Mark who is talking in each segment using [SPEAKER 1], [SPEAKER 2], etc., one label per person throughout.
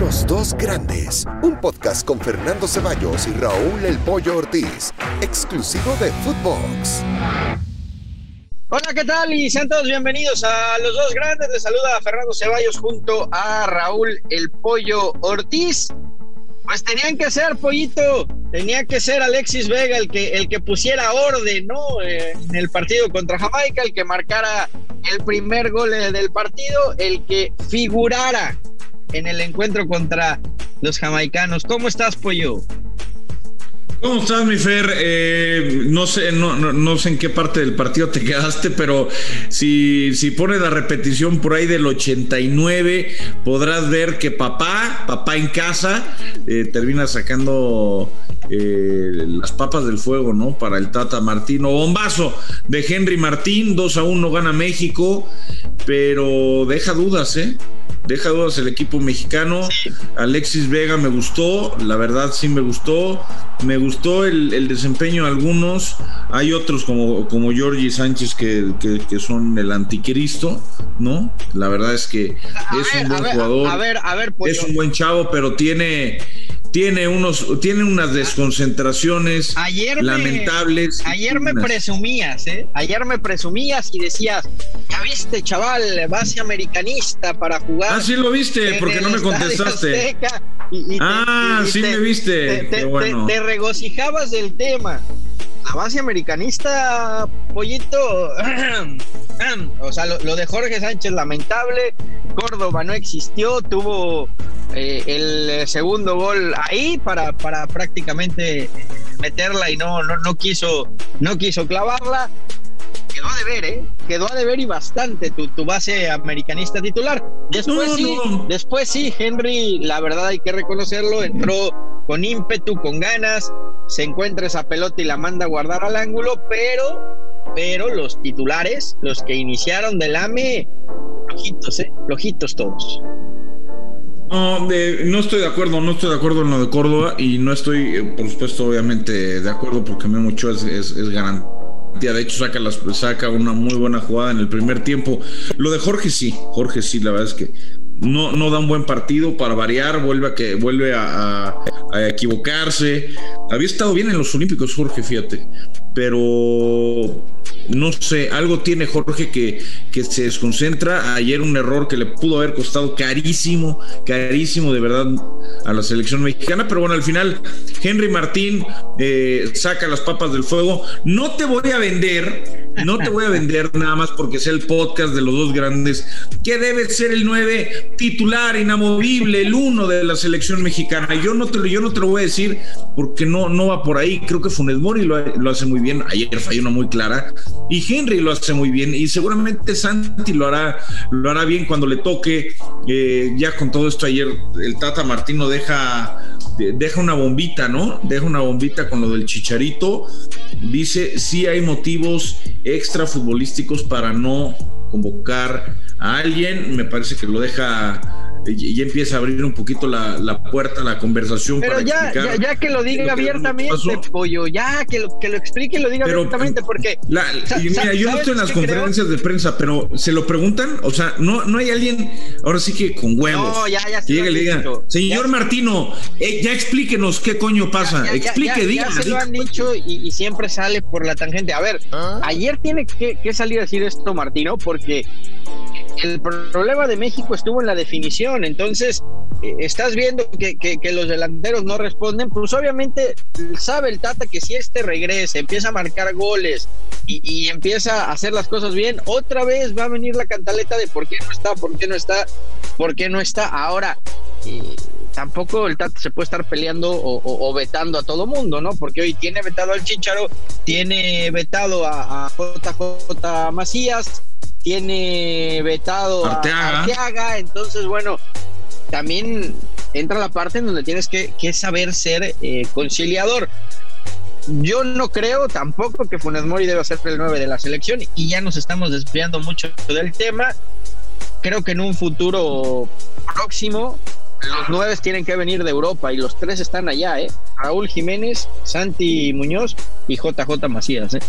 [SPEAKER 1] Los dos grandes, un podcast con Fernando Ceballos y Raúl El Pollo Ortiz, exclusivo de Footbox.
[SPEAKER 2] Hola, ¿qué tal? Y sean todos bienvenidos a Los Dos Grandes. Les saluda a Fernando Ceballos junto a Raúl El Pollo Ortiz. Pues tenían que ser, Pollito, tenía que ser Alexis Vega el que, el que pusiera orden, ¿no? En el partido contra Jamaica, el que marcara el primer gol del partido, el que figurara en el encuentro contra los jamaicanos. ¿Cómo estás, Pollo?
[SPEAKER 3] ¿Cómo estás, mi Fer? Eh, no, sé, no, no, sé en qué parte del partido te quedaste, pero si, si pones la repetición por ahí del 89, podrás ver que papá, papá en casa, eh, termina sacando eh, las papas del fuego, ¿no? Para el Tata Martino. Bombazo de Henry Martín, 2 a 1 gana México, pero deja dudas, ¿eh? Deja dudas el equipo mexicano. Alexis Vega me gustó, la verdad sí me gustó. Me gustó el, desempeño de algunos. Hay otros como, como Giorgi Sánchez que, son el anticristo, ¿no? La verdad es que es un buen jugador.
[SPEAKER 2] A ver, a ver,
[SPEAKER 3] Es un buen chavo, pero tiene tiene unos tiene unas desconcentraciones lamentables.
[SPEAKER 2] ayer me presumías, ¿eh? Ayer me presumías y decías, ya viste, chaval, base americanista para jugar.
[SPEAKER 3] Ah, sí lo viste, porque no me contestaste. ah, sí me viste.
[SPEAKER 2] te regocijabas del tema la base americanista, pollito, o sea, lo, de Jorge Sánchez lamentable, Córdoba no existió, tuvo eh, el segundo gol ahí para, para prácticamente meterla y no, no, no quiso, no quiso clavarla. Quedó a deber, ¿eh? Quedó a deber y bastante tu, tu base americanista titular. Después sí, después sí, Henry, la verdad hay que reconocerlo, entró con ímpetu, con ganas, se encuentra esa pelota y la manda a guardar al ángulo, pero, pero los titulares, los que iniciaron del AME, flojitos, ¿eh? Flojitos todos.
[SPEAKER 3] No, no estoy de acuerdo, no estoy de acuerdo en lo de Córdoba y no estoy, eh, por supuesto, obviamente de acuerdo porque me mucho es, es, garantía. De hecho, saca, las, saca una muy buena jugada en el primer tiempo. Lo de Jorge sí, Jorge sí, la verdad es que no, no da un buen partido para variar, vuelve a que vuelve a, equivocarse. Había estado bien en los Olímpicos, Jorge, fíjate, pero no sé, algo tiene Jorge que, que se desconcentra. Ayer un error que le pudo haber costado carísimo, carísimo de verdad a la selección mexicana, pero bueno, al final Henry Martín eh, saca las papas del fuego. No te voy a vender, no te voy a vender nada más porque sea el podcast de los dos grandes, que debe ser el 9 titular, inamovible, el uno de la selección mexicana. Yo no te, yo no te lo voy a decir porque no, no va por ahí. Creo que Funes Mori lo, hace muy bien. Ayer falló una muy clara. Y Henry lo hace muy bien. Y seguramente Santi lo hará, lo hará bien cuando le toque. Eh, ya con todo esto ayer, el Tata Martino deja, deja una bombita, ¿no? Deja una bombita con lo del chicharito. Dice, sí hay motivos extra futbolísticos para no convocar a alguien, me parece que lo deja y empieza a abrir un poquito la, la puerta a la conversación.
[SPEAKER 2] Pero ya, ya, que lo diga abiertamente, pollo, ya que lo, que lo explique y lo diga abiertamente, porque.
[SPEAKER 3] mira, yo no estoy en las conferencias de prensa, pero se lo preguntan, o sea, no, no hay alguien, ahora sí que con huevos, no, ya, ya que llegue y le diga, señor Martino, eh, ya explíquenos qué coño pasa, explique, diga.
[SPEAKER 2] Ya se lo han dicho y, siempre sale por la tangente. A ver, ¿Ah? ayer tiene que, que salir a decir esto, Martino, porque el problema de México estuvo en la definición, entonces eh, estás viendo que, los delanteros no responden, pues obviamente sabe el Tata que si este regresa, empieza a marcar goles y, empieza a hacer las cosas bien, otra vez va a venir la cantaleta de por qué no está, por qué no está, por qué no está. Ahora, eh, tampoco el Tata se puede estar peleando o, vetando a todo mundo, ¿no? Porque hoy tiene vetado al Chicharo, tiene vetado a, a JJ Macías, tiene vetado a Arteaga, entonces bueno, también entra la parte en donde tienes que, saber ser eh, conciliador. Yo no creo tampoco que Funes Mori deba ser el 9 de la selección y ya nos estamos desviando mucho del tema. Creo que en un futuro próximo los nueve tienen que venir de Europa y los tres están allá, ¿eh? Raúl Jiménez, Santi Muñoz y JJ Macías, ¿eh?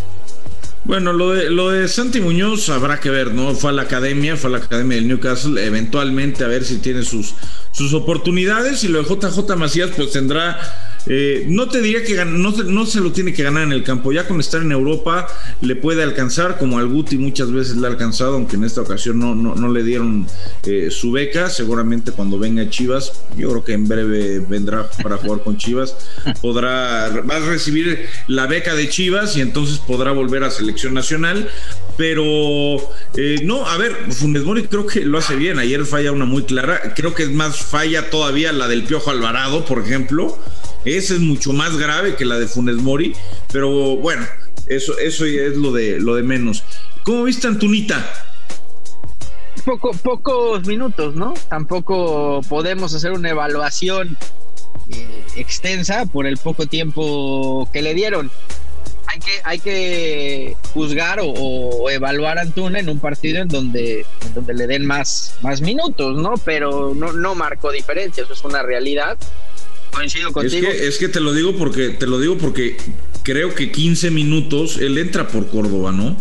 [SPEAKER 3] Bueno, lo de, lo de Santi Muñoz habrá que ver, ¿no? Fue a la academia, fue a la academia del Newcastle, eventualmente a ver si tiene sus, sus oportunidades y lo de JJ Macías pues tendrá eh, no te diría que no, no, se lo tiene que ganar en el campo. Ya con estar en Europa le puede alcanzar, como al Guti muchas veces le ha alcanzado, aunque en esta ocasión no, no, le dieron eh, su beca. Seguramente cuando venga Chivas, yo creo que en breve vendrá para jugar con Chivas, podrá, va a recibir la beca de Chivas y entonces podrá volver a selección nacional. Pero eh, no, a ver, Funes Mori creo que lo hace bien. Ayer falla una muy clara. Creo que es más falla todavía la del Piojo Alvarado, por ejemplo. Esa es mucho más grave que la de Funes Mori, pero bueno, eso, eso es lo de, lo de menos. ¿Cómo viste Antunita?
[SPEAKER 2] Poco, pocos minutos, ¿no? Tampoco podemos hacer una evaluación eh, extensa por el poco tiempo que le dieron. Hay que, hay que juzgar o, evaluar a Antuna en un partido en donde, donde le den más, más minutos, ¿no? Pero no, no marcó diferencia, eso es una realidad coincido contigo.
[SPEAKER 3] Es que, es que te lo digo porque, te lo digo porque creo que 15 minutos, él entra por Córdoba, ¿no?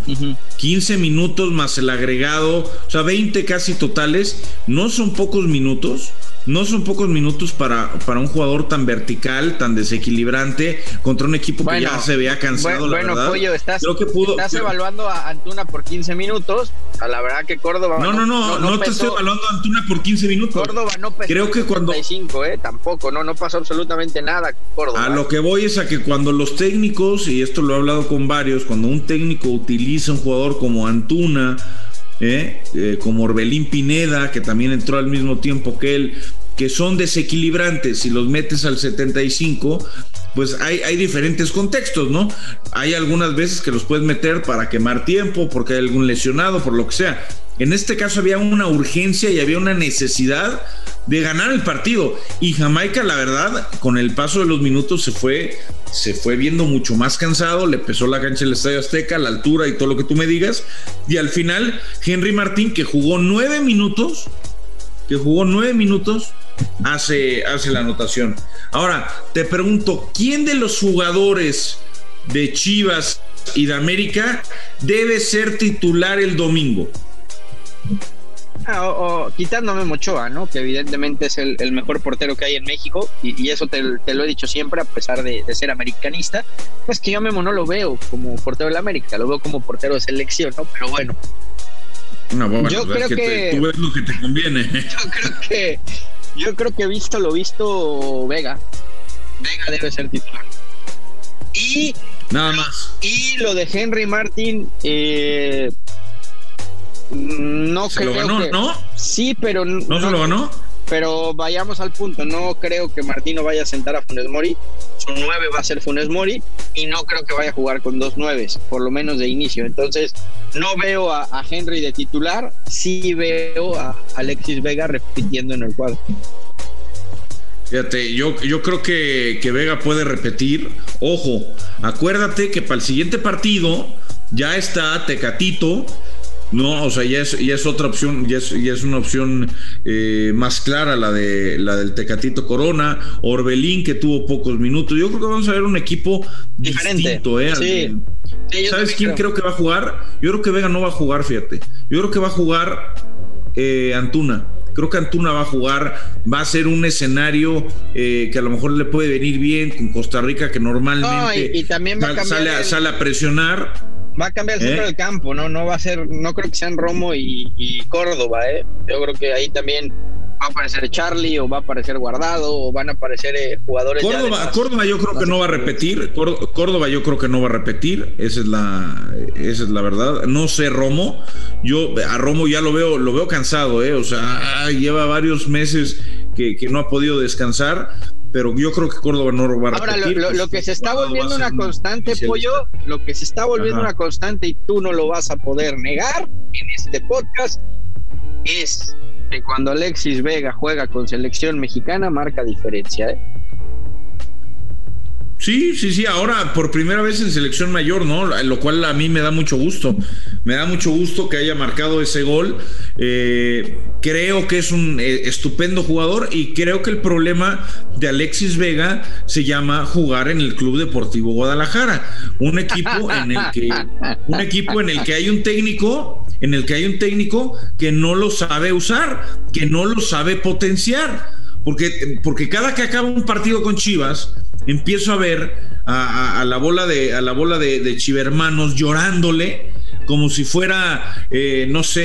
[SPEAKER 3] 15 minutos más el agregado, o sea, 20 casi totales, no son pocos minutos no son pocos minutos para, para un jugador tan vertical, tan desequilibrante, contra un equipo que ya se vea cansado.
[SPEAKER 2] Bueno, Pollo, estás, estás evaluando a Antuna por 15 minutos. A la verdad que Córdoba.
[SPEAKER 3] No, no, no, no, te estoy evaluando a Antuna por 15 minutos.
[SPEAKER 2] Córdoba no pesó
[SPEAKER 3] Creo que cuando.
[SPEAKER 2] ¿eh? Tampoco, no, no pasó absolutamente nada. Córdoba.
[SPEAKER 3] A lo que voy es a que cuando los técnicos, y esto lo he hablado con varios, cuando un técnico utiliza un jugador como Antuna ¿eh? Eh, como Orbelín Pineda, que también entró al mismo tiempo que él, que son desequilibrantes, y los metes al 75, pues hay, hay, diferentes contextos, ¿no? Hay algunas veces que los puedes meter para quemar tiempo, porque hay algún lesionado, por lo que sea. En este caso había una urgencia y había una necesidad de ganar el partido. Y Jamaica, la verdad, con el paso de los minutos se fue, se fue viendo mucho más cansado, le pesó la cancha del Estadio Azteca, la altura y todo lo que tú me digas. Y al final, Henry Martín, que jugó nueve minutos, que jugó nueve minutos, hace, hace la anotación. Ahora, te pregunto, ¿quién de los jugadores de Chivas y de América debe ser titular el domingo?
[SPEAKER 2] Ah, o, quitándome Mochoa, ¿no? Que evidentemente es el, mejor portero que hay en México, y, eso te, lo he dicho siempre, a pesar de, ser americanista, pues que yo Memo no lo veo como portero de la América, lo veo como portero de selección, ¿no? Pero bueno.
[SPEAKER 3] yo creo que, tú ves lo que te conviene.
[SPEAKER 2] Yo creo que, yo creo que visto lo visto, Vega. Vega debe ser titular. Y.
[SPEAKER 3] Nada más.
[SPEAKER 2] Y lo de Henry Martin, eh, no
[SPEAKER 3] ¿Se
[SPEAKER 2] creo
[SPEAKER 3] lo ganó, ¿no?
[SPEAKER 2] Sí, pero
[SPEAKER 3] no, se lo ganó.
[SPEAKER 2] Pero vayamos al punto, no creo que Martino vaya a sentar a Funes Mori. Su nueve va a ser Funes Mori y no creo que vaya a jugar con dos nueves, por lo menos de inicio. Entonces, no veo a, Henry de titular, sí veo a Alexis Vega repitiendo en el cuadro.
[SPEAKER 3] Fíjate, yo, yo creo que, que Vega puede repetir. Ojo, acuérdate que para el siguiente partido ya está Tecatito no, o sea, ya es, ya es otra opción, ya es, ya es una opción eh, más clara la de la del Tecatito Corona, Orbelín que tuvo pocos minutos. Yo creo que vamos a ver un equipo Diferente. distinto, ¿eh? Sí. ¿Sabes quién creo. que va a jugar? Yo creo que Vega no va a jugar, fíjate. Yo creo que va a jugar eh, Antuna. Creo que Antuna va a jugar, va a ser un escenario eh, que a lo mejor le puede venir bien con Costa Rica, que normalmente
[SPEAKER 2] y, también
[SPEAKER 3] sale, sale a presionar
[SPEAKER 2] Va a cambiar el centro ¿Eh? del campo, ¿no? No va a ser, no creo que sean Romo y, Córdoba, ¿eh? Yo creo que ahí también va a aparecer Charlie o va a aparecer Guardado o van a aparecer eh, jugadores.
[SPEAKER 3] Córdoba, Córdoba yo creo que no va a repetir. Córdoba yo creo que no va a repetir. Esa es la, esa es la verdad. No sé Romo. Yo a Romo ya lo veo, lo veo cansado, ¿eh? O sea, lleva varios meses que, que no ha podido descansar pero yo creo que Córdoba no va a
[SPEAKER 2] Ahora, lo, que se está volviendo una constante, Pollo, lo que se está volviendo una constante y tú no lo vas a poder negar en este podcast, es que cuando Alexis Vega juega con selección mexicana marca diferencia. ¿eh?
[SPEAKER 3] Sí, sí, sí, ahora por primera vez en selección mayor, ¿no? Lo cual a mí me da mucho gusto. Me da mucho gusto que haya marcado ese gol. Eh, creo que es un eh, estupendo jugador y creo que el problema de Alexis Vega se llama jugar en el Club Deportivo Guadalajara. Un equipo en el que, un equipo en el que hay un técnico, en el que hay un técnico que no lo sabe usar, que no lo sabe potenciar. Porque, porque cada que acaba un partido con Chivas, empiezo a ver a, la bola de a la bola de, chivermanos llorándole como si fuera, eh, no sé,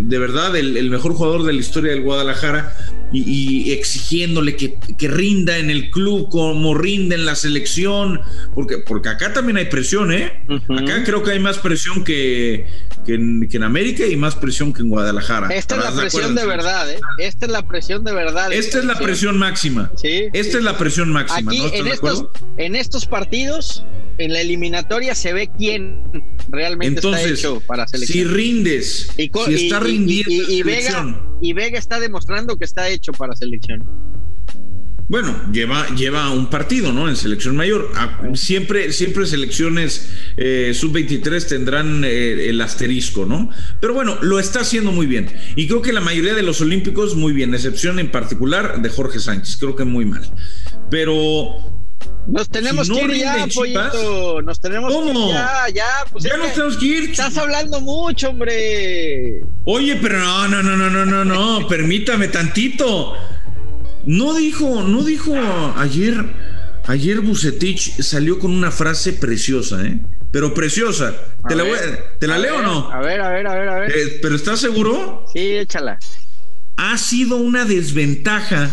[SPEAKER 3] de verdad el, mejor jugador de la historia del Guadalajara y, exigiéndole que, rinda en el club como rinda en la selección, porque, porque acá también hay presión, ¿eh? Acá creo que hay más presión que, que en, América y más presión que en Guadalajara.
[SPEAKER 2] Esta es la presión de verdad, ¿eh? Esta es la presión de verdad.
[SPEAKER 3] Esta es la presión máxima. Sí. Esta es la presión máxima.
[SPEAKER 2] Aquí, en, estos, en estos partidos, en la eliminatoria, se ve quién realmente está hecho para selección.
[SPEAKER 3] Si rindes, y, si está rindiendo.
[SPEAKER 2] Y, Vega, y Vega está demostrando que está hecho para selección.
[SPEAKER 3] Bueno, lleva, lleva un partido, ¿no? En selección mayor. Ah, siempre, siempre selecciones eh, sub-23 tendrán eh, el asterisco, ¿no? Pero bueno, lo está haciendo muy bien. Y creo que la mayoría de los olímpicos muy bien, excepción en particular de Jorge Sánchez. Creo que muy mal. Pero
[SPEAKER 2] nos tenemos que ir ya, pollito. Nos tenemos que ir ya, ya.
[SPEAKER 3] Pues ya nos tenemos que ir.
[SPEAKER 2] Estás hablando mucho, hombre.
[SPEAKER 3] Oye, pero no, no, no, no, no, no, no. Permítame tantito. No dijo, no dijo ayer, ayer Bucetich salió con una frase preciosa, ¿eh? Pero preciosa. ¿Te la, ¿te la leo o no?
[SPEAKER 2] A ver, a ver, a ver, a ver.
[SPEAKER 3] Eh, ¿Pero estás seguro?
[SPEAKER 2] Sí, échala.
[SPEAKER 3] Ha sido una desventaja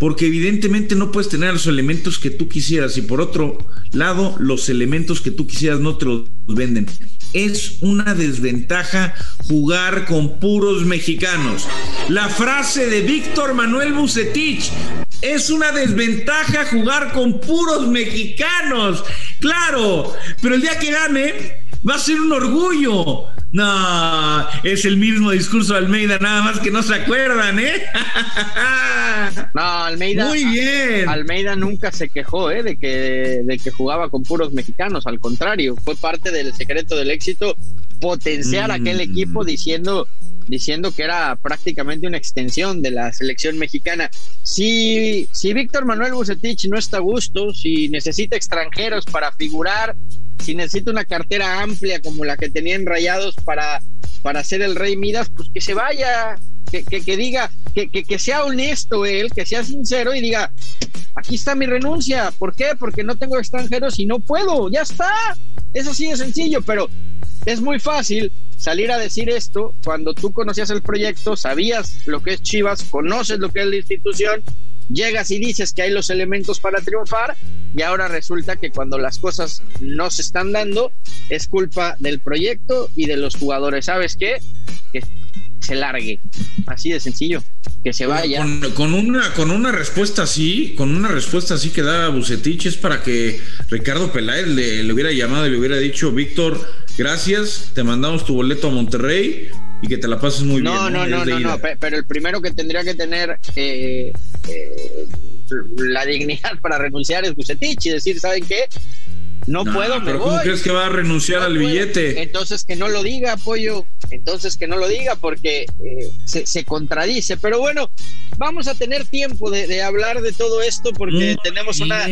[SPEAKER 3] porque evidentemente no puedes tener los elementos que tú quisieras y por otro lado los elementos que tú quisieras no te los venden es una desventaja jugar con puros mexicanos. La frase de Víctor Manuel Bucetich, es una desventaja jugar con puros mexicanos. Claro, pero el día que gane va a ser un orgullo. No, es el mismo discurso de Almeida, nada más que no se acuerdan, ¿eh?
[SPEAKER 2] No, Almeida.
[SPEAKER 3] Muy bien.
[SPEAKER 2] Almeida nunca se quejó, ¿eh? De que, de que jugaba con puros mexicanos. Al contrario, fue parte del secreto del éxito potenciar aquel mm. equipo diciendo diciendo que era prácticamente una extensión de la selección mexicana. Si, si Víctor Manuel Bucetich no está a gusto, si necesita extranjeros para figurar, si necesita una cartera amplia como la que tenían Rayados para, para ser el Rey Midas, pues que se vaya, que, que, diga, que, que, sea honesto él, que sea sincero y diga, aquí está mi renuncia. ¿Por qué? Porque no tengo extranjeros y no puedo, ya está. Es así de sencillo, pero es muy fácil salir a decir esto cuando tú conocías el proyecto, sabías lo que es Chivas, conoces lo que es la institución llegas y dices que hay los elementos para triunfar y ahora resulta que cuando las cosas no se están dando es culpa del proyecto y de los jugadores. ¿Sabes qué? Que se largue. Así de sencillo. Que se vaya.
[SPEAKER 3] Con, una, con una respuesta así, con una respuesta así que da Bucetich es para que Ricardo Peláez le, le hubiera llamado y le hubiera dicho, Víctor, gracias, te mandamos tu boleto a Monterrey, y que te la pases muy
[SPEAKER 2] bien.
[SPEAKER 3] No,
[SPEAKER 2] no, no, no, no, pero el primero que tendría que tener eh, eh, la dignidad para renunciar es Bucetich y decir, ¿saben qué? No, puedo, me
[SPEAKER 3] pero ¿cómo crees que va a renunciar al billete?
[SPEAKER 2] Entonces que no lo diga, apoyo. Entonces que no lo diga porque eh, se, contradice. Pero bueno, vamos a tener tiempo de, hablar de todo esto porque tenemos una,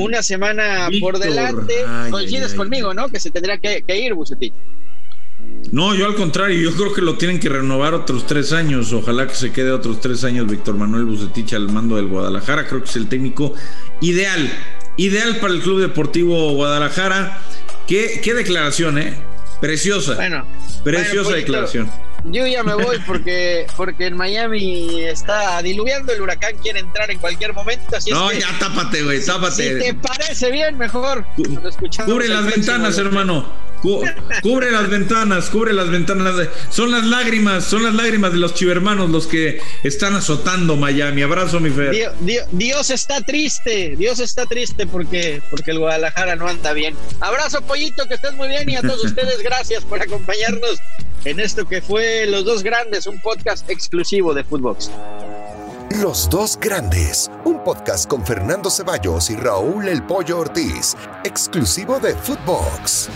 [SPEAKER 2] una semana por delante. Coincides conmigo, ¿no? Que se tendría que, que ir, Bucetich.
[SPEAKER 3] No, yo al contrario, yo creo que lo tienen que renovar otros tres años. Ojalá que se quede otros tres años Víctor Manuel Bucetich al mando del Guadalajara. Creo que es el técnico ideal, ideal para el Club Deportivo Guadalajara. Qué, qué declaración, ¿eh? Preciosa. Bueno, preciosa declaración.
[SPEAKER 2] Yo ya me voy porque, porque en Miami está diluviando, el huracán quiere entrar en cualquier momento. Así
[SPEAKER 3] no, ya tápate, güey, tápate.
[SPEAKER 2] Si te parece bien, mejor.
[SPEAKER 3] Cubre las ventanas, hermano cubre las ventanas, cubre las ventanas. Son las lágrimas, son las lágrimas de los chivermanos los que están azotando Miami. Abrazo, mi fe.
[SPEAKER 2] Dios, está triste, Dios está triste porque, porque el Guadalajara no anda bien. Abrazo, pollito, que estés muy bien y a todos ustedes gracias por acompañarnos en esto que fue Los Dos Grandes, un podcast exclusivo de Footbox.
[SPEAKER 1] Los dos grandes, un podcast con Fernando Ceballos y Raúl El Pollo Ortiz, exclusivo de Footbox.